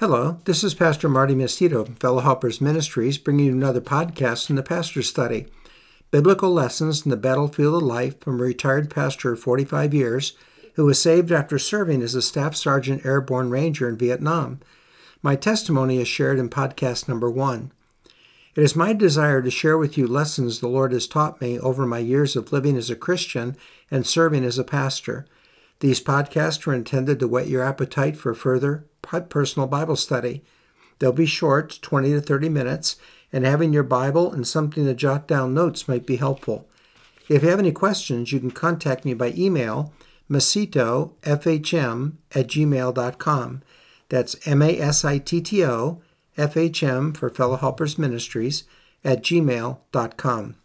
Hello, this is Pastor Marty Masitto from Fellow Helpers Ministries, bringing you another podcast from the Pastor Study. Biblical lessons in the battlefield of life from a retired pastor of 45 years who was saved after serving as a Staff Sergeant Airborne Ranger in Vietnam. My testimony is shared in podcast number one. It is my desire to share with you lessons the Lord has taught me over my years of living as a Christian and serving as a pastor. These podcasts are intended to whet your appetite for further personal Bible study. They'll be short, 20 to 30 minutes, and having your Bible and something to jot down notes might be helpful. If you have any questions, you can contact me by email, masitto.fhm at gmail.com. That's M A S I T T O, F H M for Fellow Helpers Ministries, at gmail.com.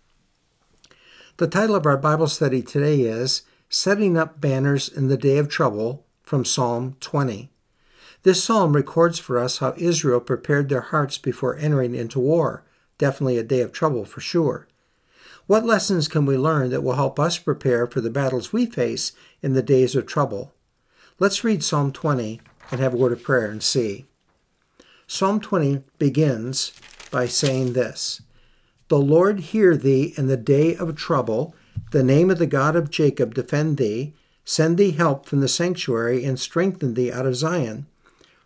The title of our Bible study today is Setting Up Banners in the Day of Trouble from Psalm 20. This psalm records for us how Israel prepared their hearts before entering into war. Definitely a day of trouble for sure. What lessons can we learn that will help us prepare for the battles we face in the days of trouble? Let's read Psalm 20 and have a word of prayer and see. Psalm 20 begins by saying this The Lord hear thee in the day of trouble, the name of the God of Jacob defend thee, send thee help from the sanctuary, and strengthen thee out of Zion.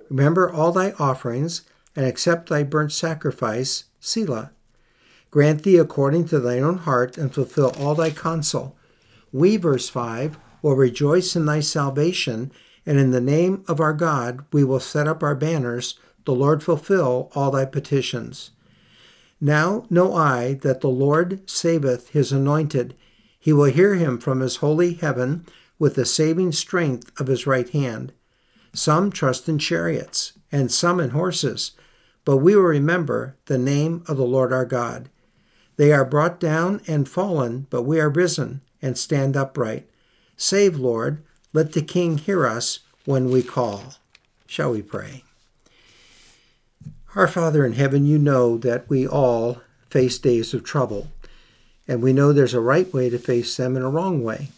Remember all thy offerings, and accept thy burnt sacrifice, Selah. Grant thee according to thine own heart, and fulfill all thy counsel. We, verse 5, will rejoice in thy salvation, and in the name of our God we will set up our banners. The Lord fulfill all thy petitions. Now know I that the Lord saveth his anointed. He will hear him from his holy heaven with the saving strength of his right hand. Some trust in chariots, and some in horses, but we will remember the name of the Lord our God. They are brought down and fallen, but we are risen and stand upright. Save, Lord, let the King hear us when we call. Shall we pray? Our Father in heaven, you know that we all face days of trouble, and we know there's a right way to face them and a wrong way.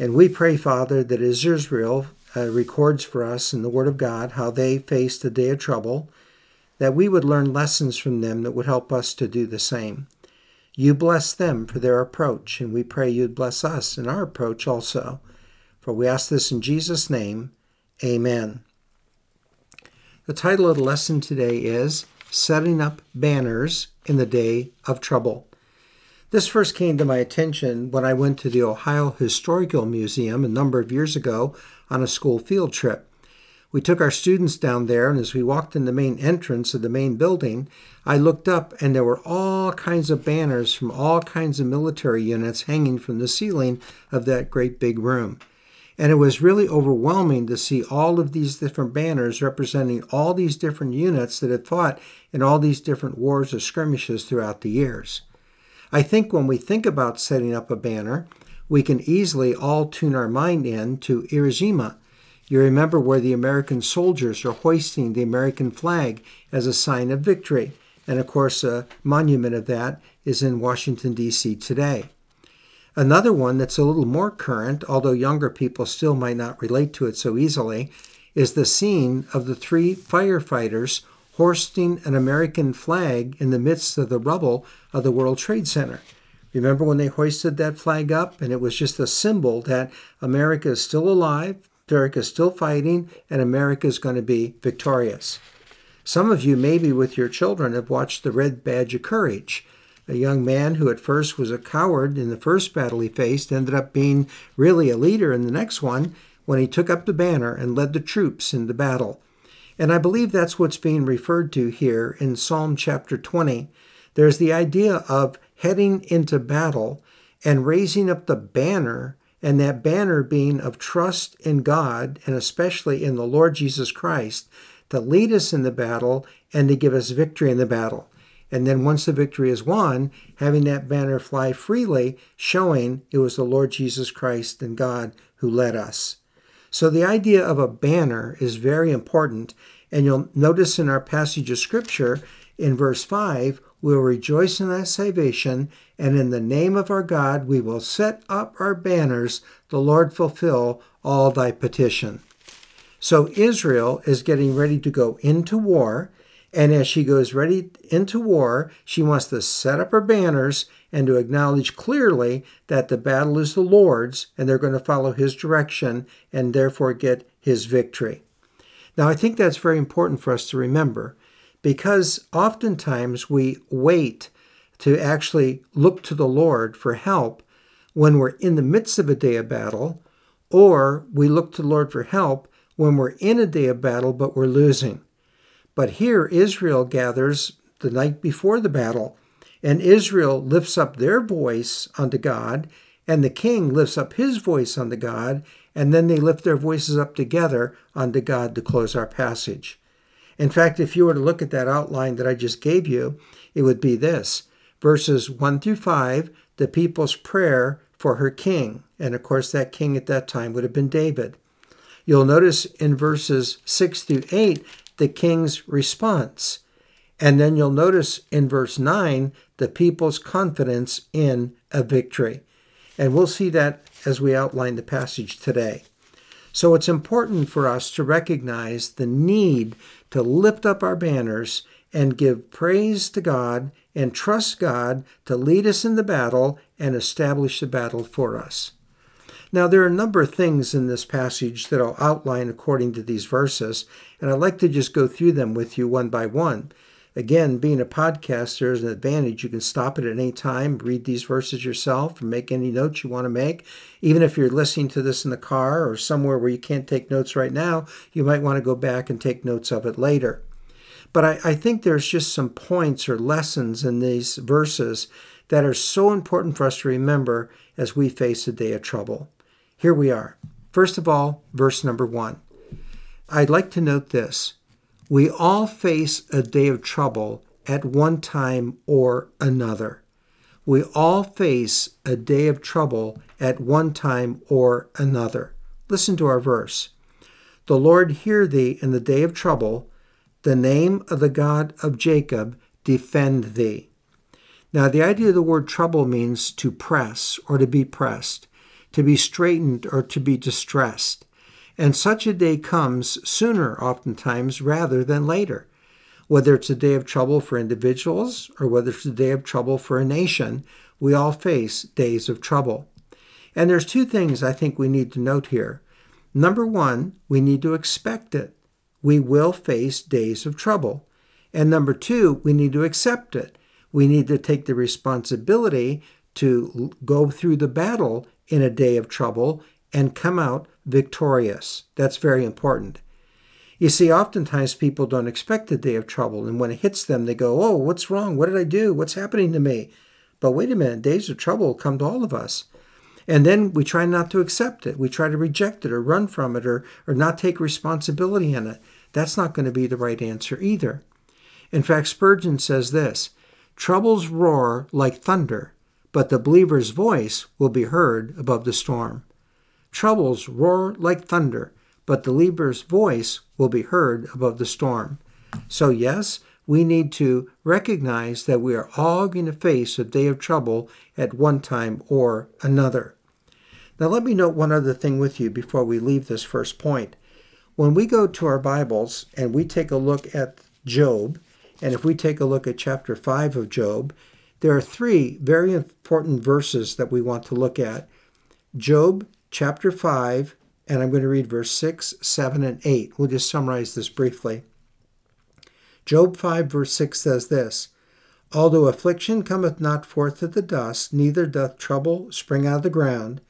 And we pray, Father, that as Israel uh, records for us in the Word of God how they faced a day of trouble, that we would learn lessons from them that would help us to do the same. You bless them for their approach, and we pray you'd bless us in our approach also. For we ask this in Jesus' name. Amen. The title of the lesson today is Setting Up Banners in the Day of Trouble. This first came to my attention when I went to the Ohio Historical Museum a number of years ago on a school field trip. We took our students down there, and as we walked in the main entrance of the main building, I looked up and there were all kinds of banners from all kinds of military units hanging from the ceiling of that great big room. And it was really overwhelming to see all of these different banners representing all these different units that had fought in all these different wars or skirmishes throughout the years. I think when we think about setting up a banner, we can easily all tune our mind in to Iwo Jima. You remember where the American soldiers are hoisting the American flag as a sign of victory. And of course, a monument of that is in Washington, D.C. today. Another one that's a little more current, although younger people still might not relate to it so easily, is the scene of the three firefighters hoisting an American flag in the midst of the rubble of the World Trade Center. Remember when they hoisted that flag up and it was just a symbol that America is still alive, America is still fighting, and America is going to be victorious. Some of you, maybe with your children, have watched The Red Badge of Courage. A young man who at first was a coward in the first battle he faced ended up being really a leader in the next one when he took up the banner and led the troops into battle. And I believe that's what's being referred to here in Psalm chapter 20. There's the idea of heading into battle and raising up the banner, and that banner being of trust in God and especially in the Lord Jesus Christ to lead us in the battle and to give us victory in the battle. And then once the victory is won, having that banner fly freely, showing it was the Lord Jesus Christ and God who led us. So the idea of a banner is very important. And you'll notice in our passage of scripture in verse 5 we will rejoice in thy salvation, and in the name of our God we will set up our banners. The Lord fulfill all thy petition. So Israel is getting ready to go into war. And as she goes ready into war, she wants to set up her banners and to acknowledge clearly that the battle is the Lord's and they're going to follow his direction and therefore get his victory. Now, I think that's very important for us to remember because oftentimes we wait to actually look to the Lord for help when we're in the midst of a day of battle, or we look to the Lord for help when we're in a day of battle but we're losing. But here, Israel gathers the night before the battle, and Israel lifts up their voice unto God, and the king lifts up his voice unto God, and then they lift their voices up together unto God to close our passage. In fact, if you were to look at that outline that I just gave you, it would be this verses 1 through 5, the people's prayer for her king. And of course, that king at that time would have been David. You'll notice in verses 6 through 8 the king's response. And then you'll notice in verse 9 the people's confidence in a victory. And we'll see that as we outline the passage today. So it's important for us to recognize the need to lift up our banners and give praise to God and trust God to lead us in the battle and establish the battle for us. Now, there are a number of things in this passage that I'll outline according to these verses, and I'd like to just go through them with you one by one. Again, being a podcast, there's an advantage. You can stop it at any time, read these verses yourself, and make any notes you want to make. Even if you're listening to this in the car or somewhere where you can't take notes right now, you might want to go back and take notes of it later. But I, I think there's just some points or lessons in these verses that are so important for us to remember as we face a day of trouble. Here we are. First of all, verse number one. I'd like to note this we all face a day of trouble at one time or another. We all face a day of trouble at one time or another. Listen to our verse. The Lord hear thee in the day of trouble, the name of the God of Jacob defend thee. Now, the idea of the word trouble means to press or to be pressed, to be straitened or to be distressed. And such a day comes sooner, oftentimes, rather than later. Whether it's a day of trouble for individuals or whether it's a day of trouble for a nation, we all face days of trouble. And there's two things I think we need to note here. Number one, we need to expect it. We will face days of trouble. And number two, we need to accept it. We need to take the responsibility to go through the battle in a day of trouble and come out victorious. That's very important. You see, oftentimes people don't expect a day of trouble, and when it hits them, they go, Oh, what's wrong? What did I do? What's happening to me? But wait a minute, days of trouble come to all of us. And then we try not to accept it. We try to reject it or run from it or, or not take responsibility in it. That's not going to be the right answer either. In fact, Spurgeon says this Troubles roar like thunder, but the believer's voice will be heard above the storm. Troubles roar like thunder, but the believer's voice will be heard above the storm. So, yes, we need to recognize that we are all going to face a day of trouble at one time or another. Now, let me note one other thing with you before we leave this first point. When we go to our Bibles and we take a look at Job, and if we take a look at chapter 5 of Job, there are three very important verses that we want to look at. Job chapter 5, and I'm going to read verse 6, 7, and 8. We'll just summarize this briefly. Job 5, verse 6 says this Although affliction cometh not forth of the dust, neither doth trouble spring out of the ground,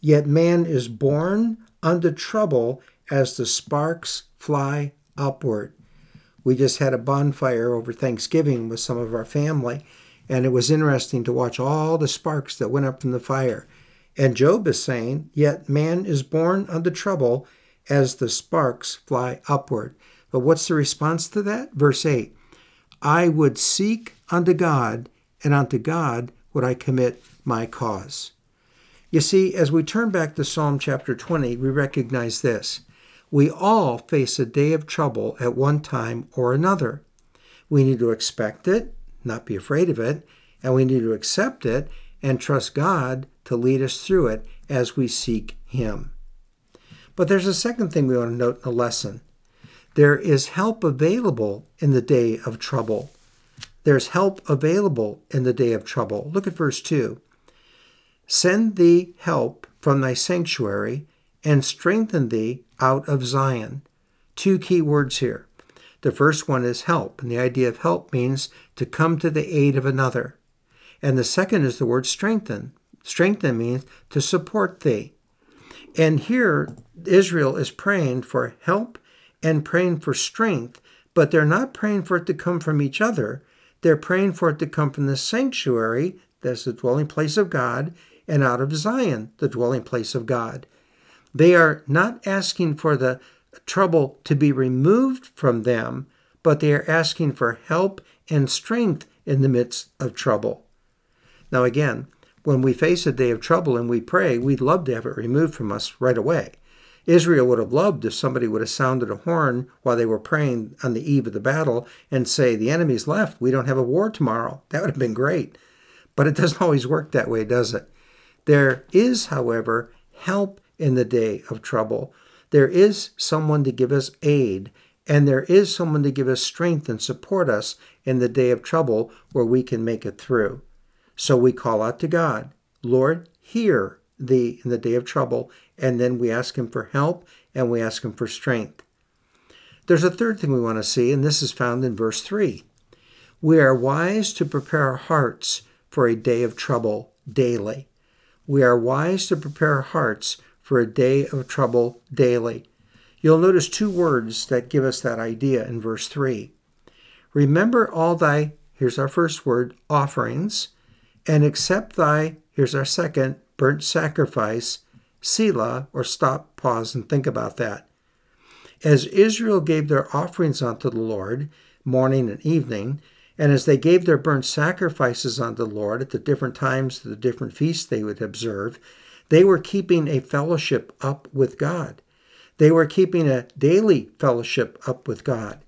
yet man is born unto trouble as the sparks fly upward. We just had a bonfire over Thanksgiving with some of our family, and it was interesting to watch all the sparks that went up from the fire. And Job is saying, Yet man is born unto trouble as the sparks fly upward. But what's the response to that? Verse 8 I would seek unto God, and unto God would I commit my cause. You see, as we turn back to Psalm chapter 20, we recognize this. We all face a day of trouble at one time or another. We need to expect it, not be afraid of it, and we need to accept it and trust God to lead us through it as we seek Him. But there's a second thing we want to note in the lesson. There is help available in the day of trouble. There's help available in the day of trouble. Look at verse 2. Send thee help from thy sanctuary and strengthen thee out of Zion. Two key words here. The first one is help, and the idea of help means to come to the aid of another. And the second is the word strengthen. Strengthen means to support thee. And here, Israel is praying for help and praying for strength, but they're not praying for it to come from each other. They're praying for it to come from the sanctuary, that's the dwelling place of God, and out of Zion, the dwelling place of God. They are not asking for the trouble to be removed from them, but they are asking for help and strength in the midst of trouble. Now, again, when we face a day of trouble and we pray, we'd love to have it removed from us right away. Israel would have loved if somebody would have sounded a horn while they were praying on the eve of the battle and say, The enemy's left. We don't have a war tomorrow. That would have been great. But it doesn't always work that way, does it? There is, however, help in the day of trouble. There is someone to give us aid, and there is someone to give us strength and support us in the day of trouble where we can make it through. So we call out to God, Lord, hear thee in the day of trouble and then we ask Him for help and we ask Him for strength. There's a third thing we want to see, and this is found in verse 3. We are wise to prepare our hearts for a day of trouble daily. We are wise to prepare our hearts for a day of trouble daily. You'll notice two words that give us that idea in verse 3. Remember all thy, here's our first word, offerings, and accept thy, here's our second, burnt sacrifice, Selah, or stop, pause, and think about that. As Israel gave their offerings unto the Lord, morning and evening, and as they gave their burnt sacrifices unto the Lord at the different times, the different feasts they would observe, they were keeping a fellowship up with God. They were keeping a daily fellowship up with God.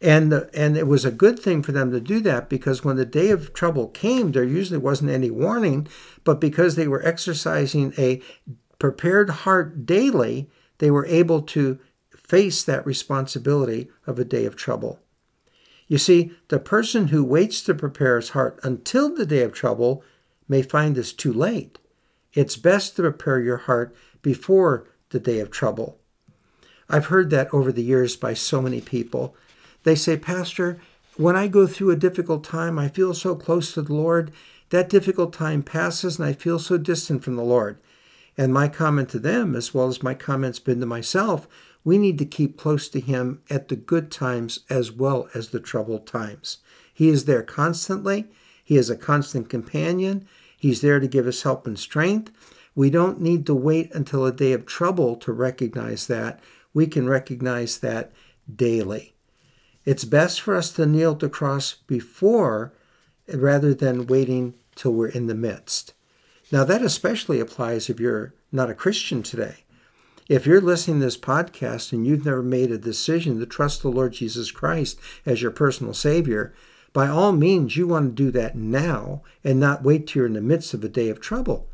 And, and it was a good thing for them to do that because when the day of trouble came, there usually wasn't any warning, but because they were exercising a prepared heart daily, they were able to face that responsibility of a day of trouble. You see, the person who waits to prepare his heart until the day of trouble may find this too late. It's best to prepare your heart before the day of trouble. I've heard that over the years by so many people. They say, Pastor, when I go through a difficult time, I feel so close to the Lord. That difficult time passes and I feel so distant from the Lord. And my comment to them, as well as my comments been to myself, we need to keep close to Him at the good times as well as the troubled times. He is there constantly. He is a constant companion. He's there to give us help and strength. We don't need to wait until a day of trouble to recognize that. We can recognize that daily. It's best for us to kneel to cross before rather than waiting till we're in the midst. Now, that especially applies if you're not a Christian today. If you're listening to this podcast and you've never made a decision to trust the Lord Jesus Christ as your personal Savior, by all means, you want to do that now and not wait till you're in the midst of a day of trouble.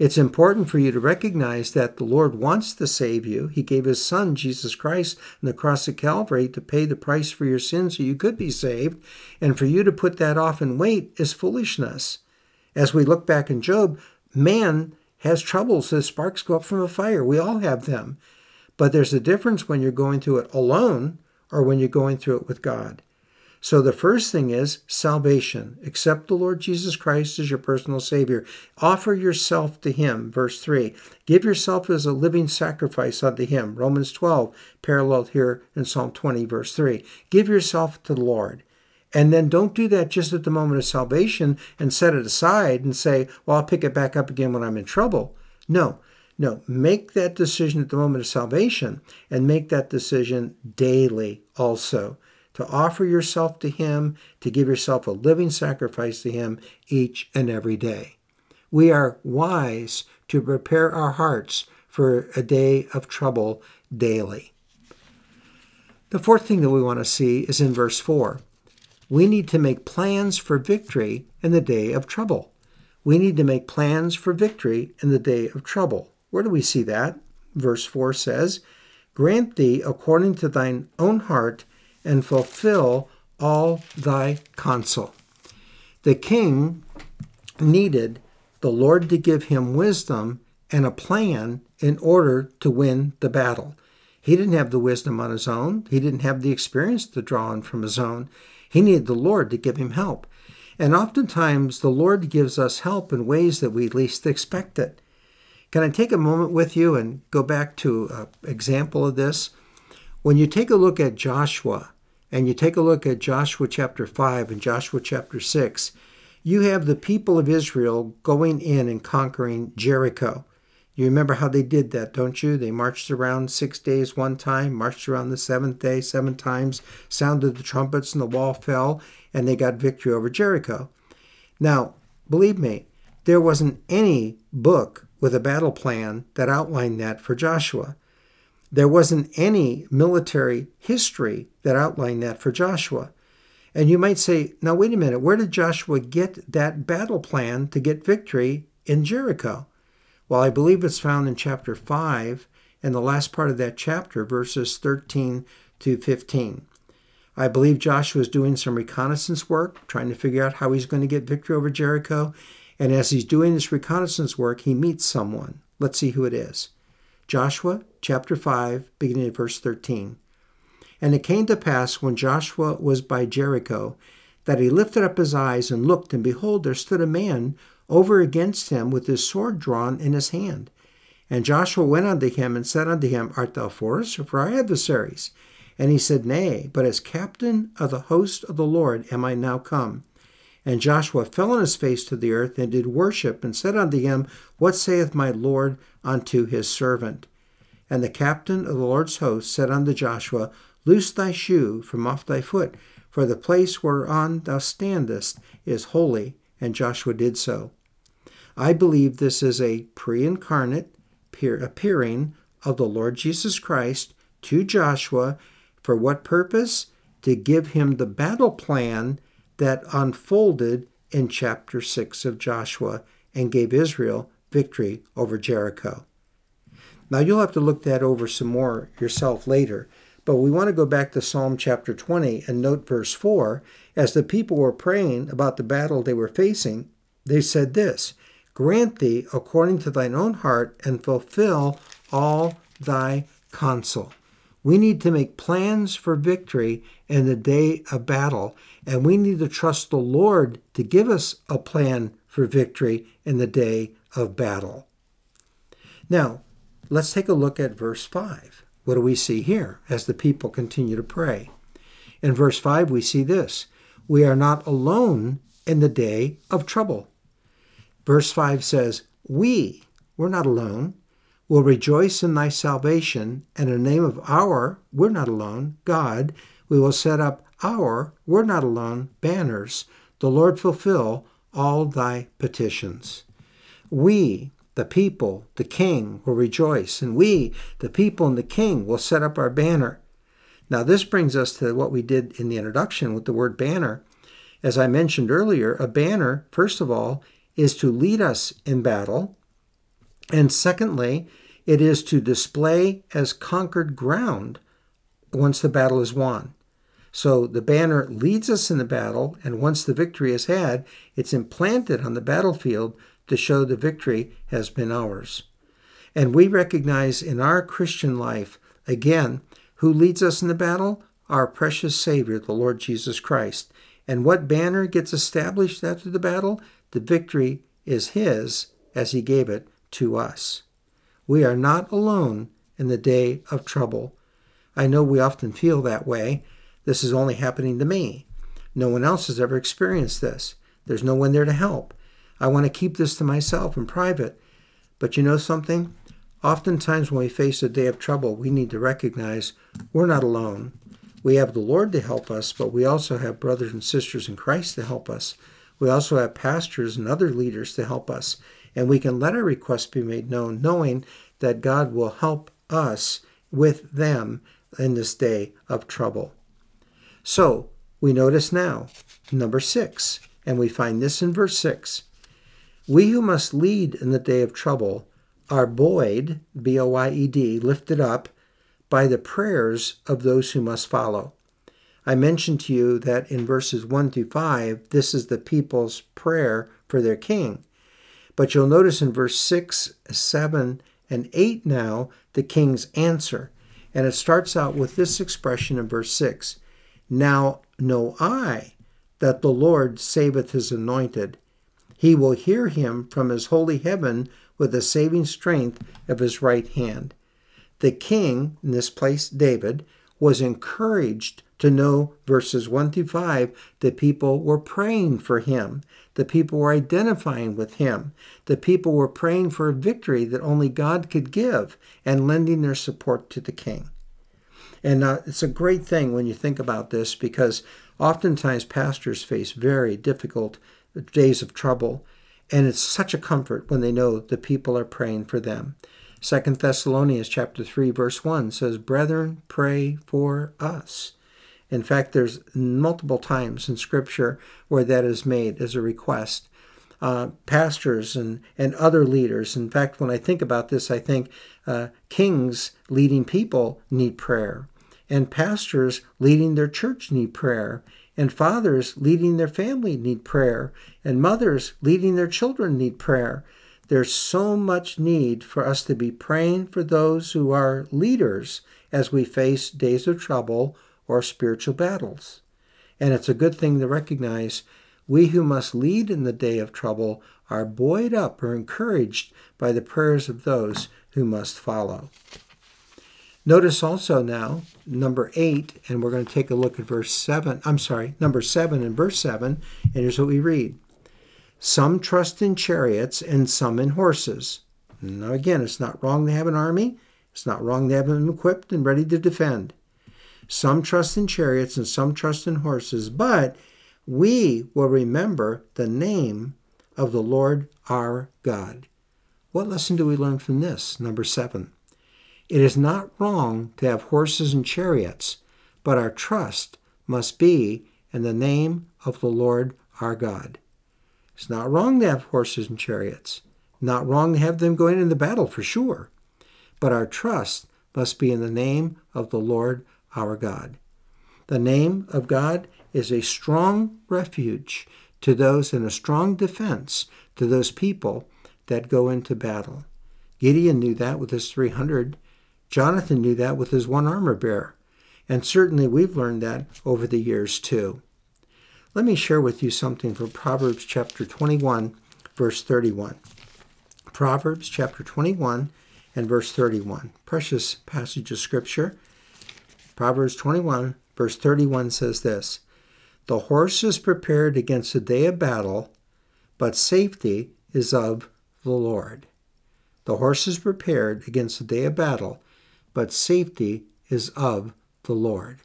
It's important for you to recognize that the Lord wants to save you. He gave His Son, Jesus Christ, on the cross of Calvary to pay the price for your sins so you could be saved. And for you to put that off and wait is foolishness. As we look back in Job, man has troubles as sparks go up from a fire. We all have them. But there's a difference when you're going through it alone or when you're going through it with God. So the first thing is salvation. Accept the Lord Jesus Christ as your personal Savior. Offer yourself to Him. Verse 3. Give yourself as a living sacrifice unto Him. Romans 12, paralleled here in Psalm 20, verse 3. Give yourself to the Lord. And then don't do that just at the moment of salvation and set it aside and say, well, I'll pick it back up again when I'm in trouble. No, no. Make that decision at the moment of salvation and make that decision daily also to offer yourself to Him, to give yourself a living sacrifice to Him each and every day. We are wise to prepare our hearts for a day of trouble daily. The fourth thing that we want to see is in verse 4 we need to make plans for victory in the day of trouble. We need to make plans for victory in the day of trouble. Where do we see that? verse 4 says, Grant thee according to thine own heart, and fulfill all thy counsel. The king needed the Lord to give him wisdom and a plan in order to win the battle. He didn't have the wisdom on his own. He didn't have the experience to draw on from his own. He needed the Lord to give him help. And oftentimes, the Lord gives us help in ways that we least expect it. Can I take a moment with you and go back to an example of this? When you take a look at Joshua, and you take a look at Joshua chapter 5 and Joshua chapter 6, you have the people of Israel going in and conquering Jericho. You remember how they did that, don't you? They marched around six days one time, marched around the seventh day seven times, sounded the trumpets, and the wall fell, and they got victory over Jericho. Now, believe me, there wasn't any book with a battle plan that outlined that for Joshua. There wasn't any military history that outlined that for Joshua. And you might say, now wait a minute, where did Joshua get that battle plan to get victory in Jericho? Well, I believe it's found in chapter 5 and the last part of that chapter, verses 13 to 15. I believe Joshua is doing some reconnaissance work, trying to figure out how he's going to get victory over Jericho. And as he's doing this reconnaissance work, he meets someone. Let's see who it is. Joshua chapter 5, beginning at verse 13. And it came to pass when Joshua was by Jericho that he lifted up his eyes and looked, and behold, there stood a man over against him with his sword drawn in his hand. And Joshua went unto him and said unto him, Art thou for us or for our adversaries? And he said, Nay, but as captain of the host of the Lord am I now come. And Joshua fell on his face to the earth and did worship, and said unto him, What saith my Lord unto his servant? And the captain of the Lord's host said unto Joshua, Loose thy shoe from off thy foot, for the place whereon thou standest is holy. And Joshua did so. I believe this is a pre incarnate appearing of the Lord Jesus Christ to Joshua. For what purpose? To give him the battle plan that unfolded in chapter 6 of Joshua and gave Israel victory over Jericho. Now, you'll have to look that over some more yourself later, but we want to go back to Psalm chapter 20 and note verse 4. As the people were praying about the battle they were facing, they said this grant thee according to thine own heart, and fulfill all thy counsel. We need to make plans for victory in the day of battle, and we need to trust the Lord to give us a plan for victory in the day of battle. Now, let's take a look at verse 5. What do we see here as the people continue to pray? In verse 5, we see this We are not alone in the day of trouble. Verse 5 says, We, we're not alone, will rejoice in thy salvation, and in the name of our, we're not alone, God, we will set up our, we're not alone, banners. The Lord fulfill all thy petitions. We, the people, the king, will rejoice, and we, the people and the king, will set up our banner. Now, this brings us to what we did in the introduction with the word banner. As I mentioned earlier, a banner, first of all, is to lead us in battle. And secondly, it is to display as conquered ground once the battle is won. So the banner leads us in the battle, and once the victory is had, it's implanted on the battlefield to show the victory has been ours. And we recognize in our Christian life, again, who leads us in the battle? Our precious Savior, the Lord Jesus Christ. And what banner gets established after the battle? The victory is His as He gave it to us. We are not alone in the day of trouble. I know we often feel that way. This is only happening to me. No one else has ever experienced this. There's no one there to help. I want to keep this to myself in private. But you know something? Oftentimes, when we face a day of trouble, we need to recognize we're not alone. We have the Lord to help us, but we also have brothers and sisters in Christ to help us. We also have pastors and other leaders to help us, and we can let our requests be made known, knowing that God will help us with them in this day of trouble. So we notice now, number six, and we find this in verse six We who must lead in the day of trouble are buoyed, B O Y E D, lifted up by the prayers of those who must follow. I mentioned to you that in verses 1 through 5, this is the people's prayer for their king. But you'll notice in verse 6, 7, and 8 now, the king's answer. And it starts out with this expression in verse 6 Now know I that the Lord saveth his anointed. He will hear him from his holy heaven with the saving strength of his right hand. The king, in this place David, was encouraged to know verses 1 through 5 that people were praying for him. The people were identifying with him. The people were praying for a victory that only God could give and lending their support to the king. And uh, it's a great thing when you think about this because oftentimes pastors face very difficult days of trouble. And it's such a comfort when they know the people are praying for them. Second Thessalonians chapter 3 verse 1 says, "Brethren, pray for us." In fact, there's multiple times in Scripture where that is made as a request. Uh, pastors and, and other leaders. In fact, when I think about this, I think uh, kings leading people need prayer, and pastors leading their church need prayer, and fathers leading their family need prayer, and mothers leading their children need prayer. There's so much need for us to be praying for those who are leaders as we face days of trouble or spiritual battles. And it's a good thing to recognize we who must lead in the day of trouble are buoyed up or encouraged by the prayers of those who must follow. Notice also now, number eight, and we're going to take a look at verse seven. I'm sorry, number seven and verse seven, and here's what we read Some trust in chariots and some in horses. Now, again, it's not wrong to have an army, it's not wrong to have them equipped and ready to defend. Some trust in chariots and some trust in horses, but we will remember the name of the Lord our God. What lesson do we learn from this? Number seven. It is not wrong to have horses and chariots, but our trust must be in the name of the Lord our God. It's not wrong to have horses and chariots, not wrong to have them going into battle for sure, but our trust must be in the name of the Lord our God. The name of God is a strong refuge to those and a strong defense to those people that go into battle. Gideon knew that with his 300. Jonathan knew that with his one armor bearer. And certainly we've learned that over the years too. Let me share with you something from Proverbs chapter 21, verse 31. Proverbs chapter 21 and verse 31. Precious passage of scripture. Proverbs 21, verse 31 says this The horse is prepared against the day of battle, but safety is of the Lord. The horse is prepared against the day of battle, but safety is of the Lord.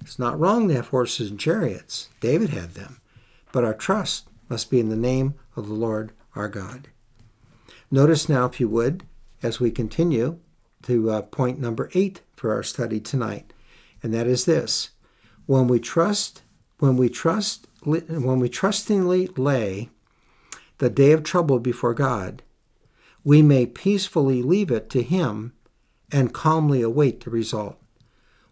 It's not wrong to have horses and chariots. David had them. But our trust must be in the name of the Lord our God. Notice now, if you would, as we continue to uh, point number eight for our study tonight and that is this. When we trust when we trust when we trustingly lay the day of trouble before God we may peacefully leave it to him and calmly await the result.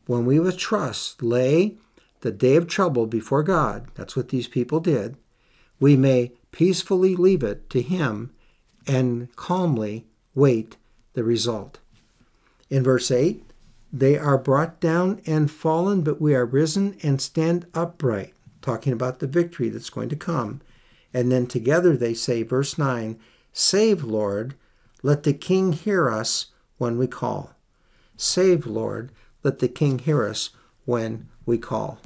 When we with trust lay the day of trouble before God that's what these people did we may peacefully leave it to him and calmly wait the result. In verse 8 they are brought down and fallen, but we are risen and stand upright, talking about the victory that's going to come. And then together they say, verse 9, Save, Lord, let the King hear us when we call. Save, Lord, let the King hear us when we call.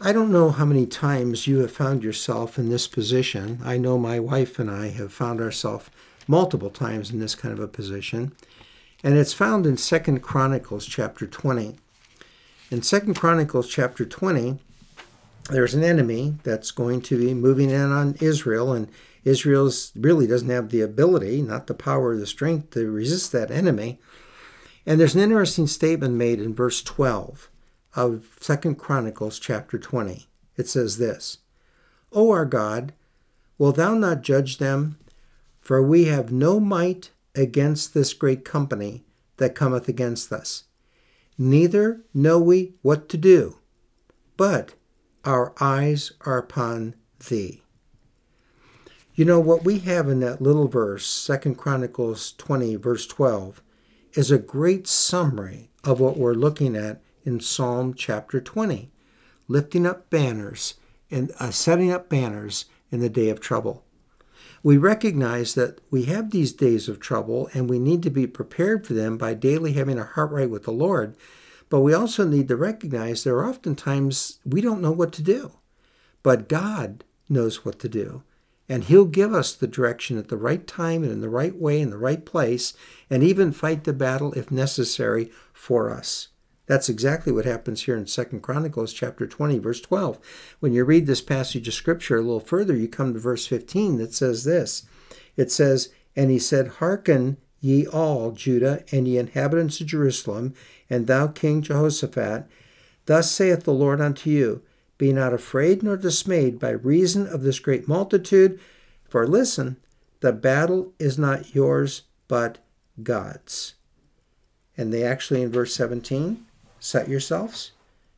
I don't know how many times you have found yourself in this position. I know my wife and I have found ourselves multiple times in this kind of a position and it's found in Second Chronicles chapter 20. In Second Chronicles chapter 20, there's an enemy that's going to be moving in on Israel, and Israel really doesn't have the ability, not the power or the strength to resist that enemy. And there's an interesting statement made in verse 12 of Second Chronicles chapter 20. It says this, O our God, wilt thou not judge them For we have no might against this great company that cometh against us, neither know we what to do, but our eyes are upon thee. You know what we have in that little verse, Second Chronicles 20, verse 12, is a great summary of what we're looking at in Psalm chapter 20, lifting up banners and uh, setting up banners in the day of trouble. We recognize that we have these days of trouble and we need to be prepared for them by daily having our heart right with the Lord. But we also need to recognize there are oftentimes we don't know what to do. But God knows what to do. And He'll give us the direction at the right time and in the right way, in the right place, and even fight the battle if necessary for us. That's exactly what happens here in Second Chronicles chapter 20 verse 12. When you read this passage of scripture a little further, you come to verse 15 that says this. It says, "And he said, Hearken ye all Judah and ye inhabitants of Jerusalem, and thou King Jehoshaphat, thus saith the Lord unto you, be not afraid nor dismayed by reason of this great multitude, for listen, the battle is not yours but God's." And they actually in verse 17 set yourselves,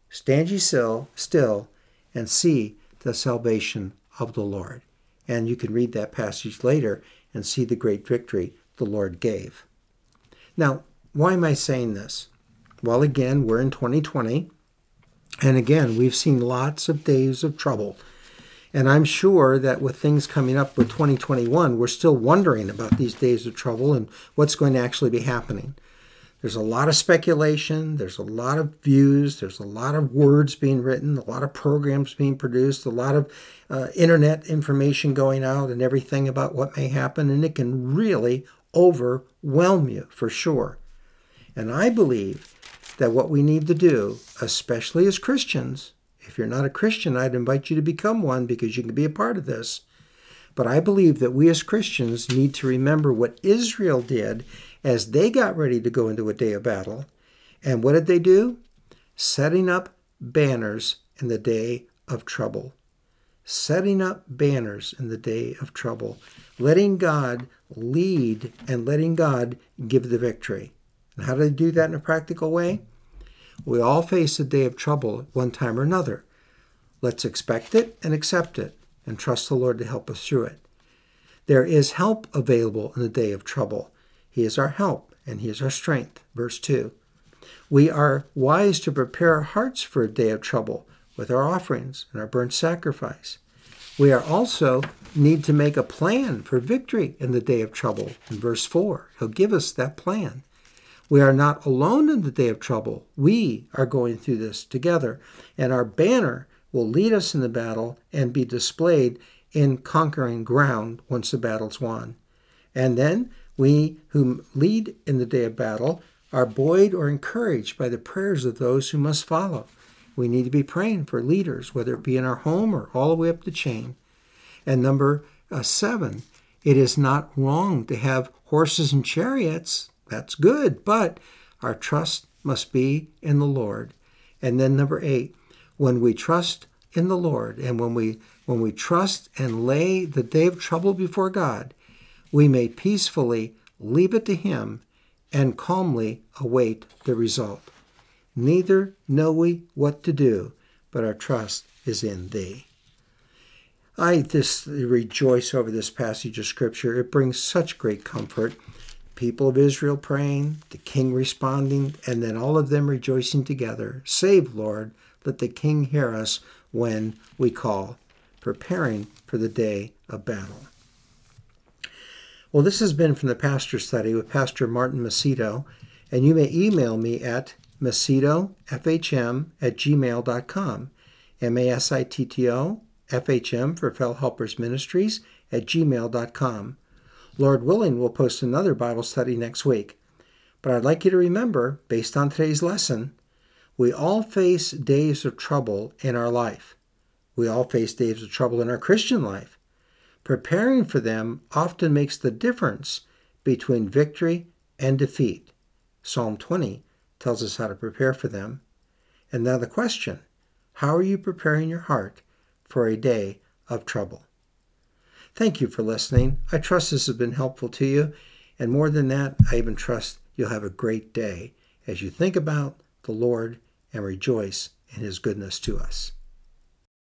stand ye still, still, and see the salvation of the Lord. And you can read that passage later and see the great victory the Lord gave. Now, why am I saying this? Well, again, we're in 2020. And again, we've seen lots of days of trouble. And I'm sure that with things coming up with 2021, we're still wondering about these days of trouble and what's going to actually be happening. There's a lot of speculation, there's a lot of views, there's a lot of words being written, a lot of programs being produced, a lot of uh, internet information going out, and everything about what may happen, and it can really overwhelm you for sure. And I believe that what we need to do, especially as Christians, if you're not a Christian, I'd invite you to become one because you can be a part of this. But I believe that we as Christians need to remember what Israel did as they got ready to go into a day of battle. And what did they do? Setting up banners in the day of trouble. Setting up banners in the day of trouble. Letting God lead and letting God give the victory. And how do they do that in a practical way? We all face a day of trouble one time or another. Let's expect it and accept it and trust the Lord to help us through it. There is help available in the day of trouble. He is our help and He is our strength. Verse 2. We are wise to prepare our hearts for a day of trouble with our offerings and our burnt sacrifice. We are also need to make a plan for victory in the day of trouble. In verse 4, He'll give us that plan. We are not alone in the day of trouble. We are going through this together, and our banner will lead us in the battle and be displayed in conquering ground once the battle's won. And then we who lead in the day of battle are buoyed or encouraged by the prayers of those who must follow. We need to be praying for leaders, whether it be in our home or all the way up the chain. And number uh, seven, it is not wrong to have horses and chariots. That's good, but our trust must be in the Lord. And then number eight, when we trust in the Lord and when we when we trust and lay the day of trouble before God, we may peacefully leave it to Him and calmly await the result. Neither know we what to do, but our trust is in Thee. I just rejoice over this passage of Scripture. It brings such great comfort. People of Israel praying, the king responding, and then all of them rejoicing together. Save, Lord, let the king hear us when we call, preparing for the day of battle. Well, this has been from the Pastor Study with Pastor Martin Masitto, and you may email me at masittofhm at gmail.com, M-A-S-I-T-T-O, F-H-M for Fellow Helpers Ministries at gmail.com. Lord willing, we'll post another Bible study next week. But I'd like you to remember, based on today's lesson, we all face days of trouble in our life. We all face days of trouble in our Christian life. Preparing for them often makes the difference between victory and defeat. Psalm 20 tells us how to prepare for them. And now the question how are you preparing your heart for a day of trouble? Thank you for listening. I trust this has been helpful to you. And more than that, I even trust you'll have a great day as you think about the Lord and rejoice in his goodness to us.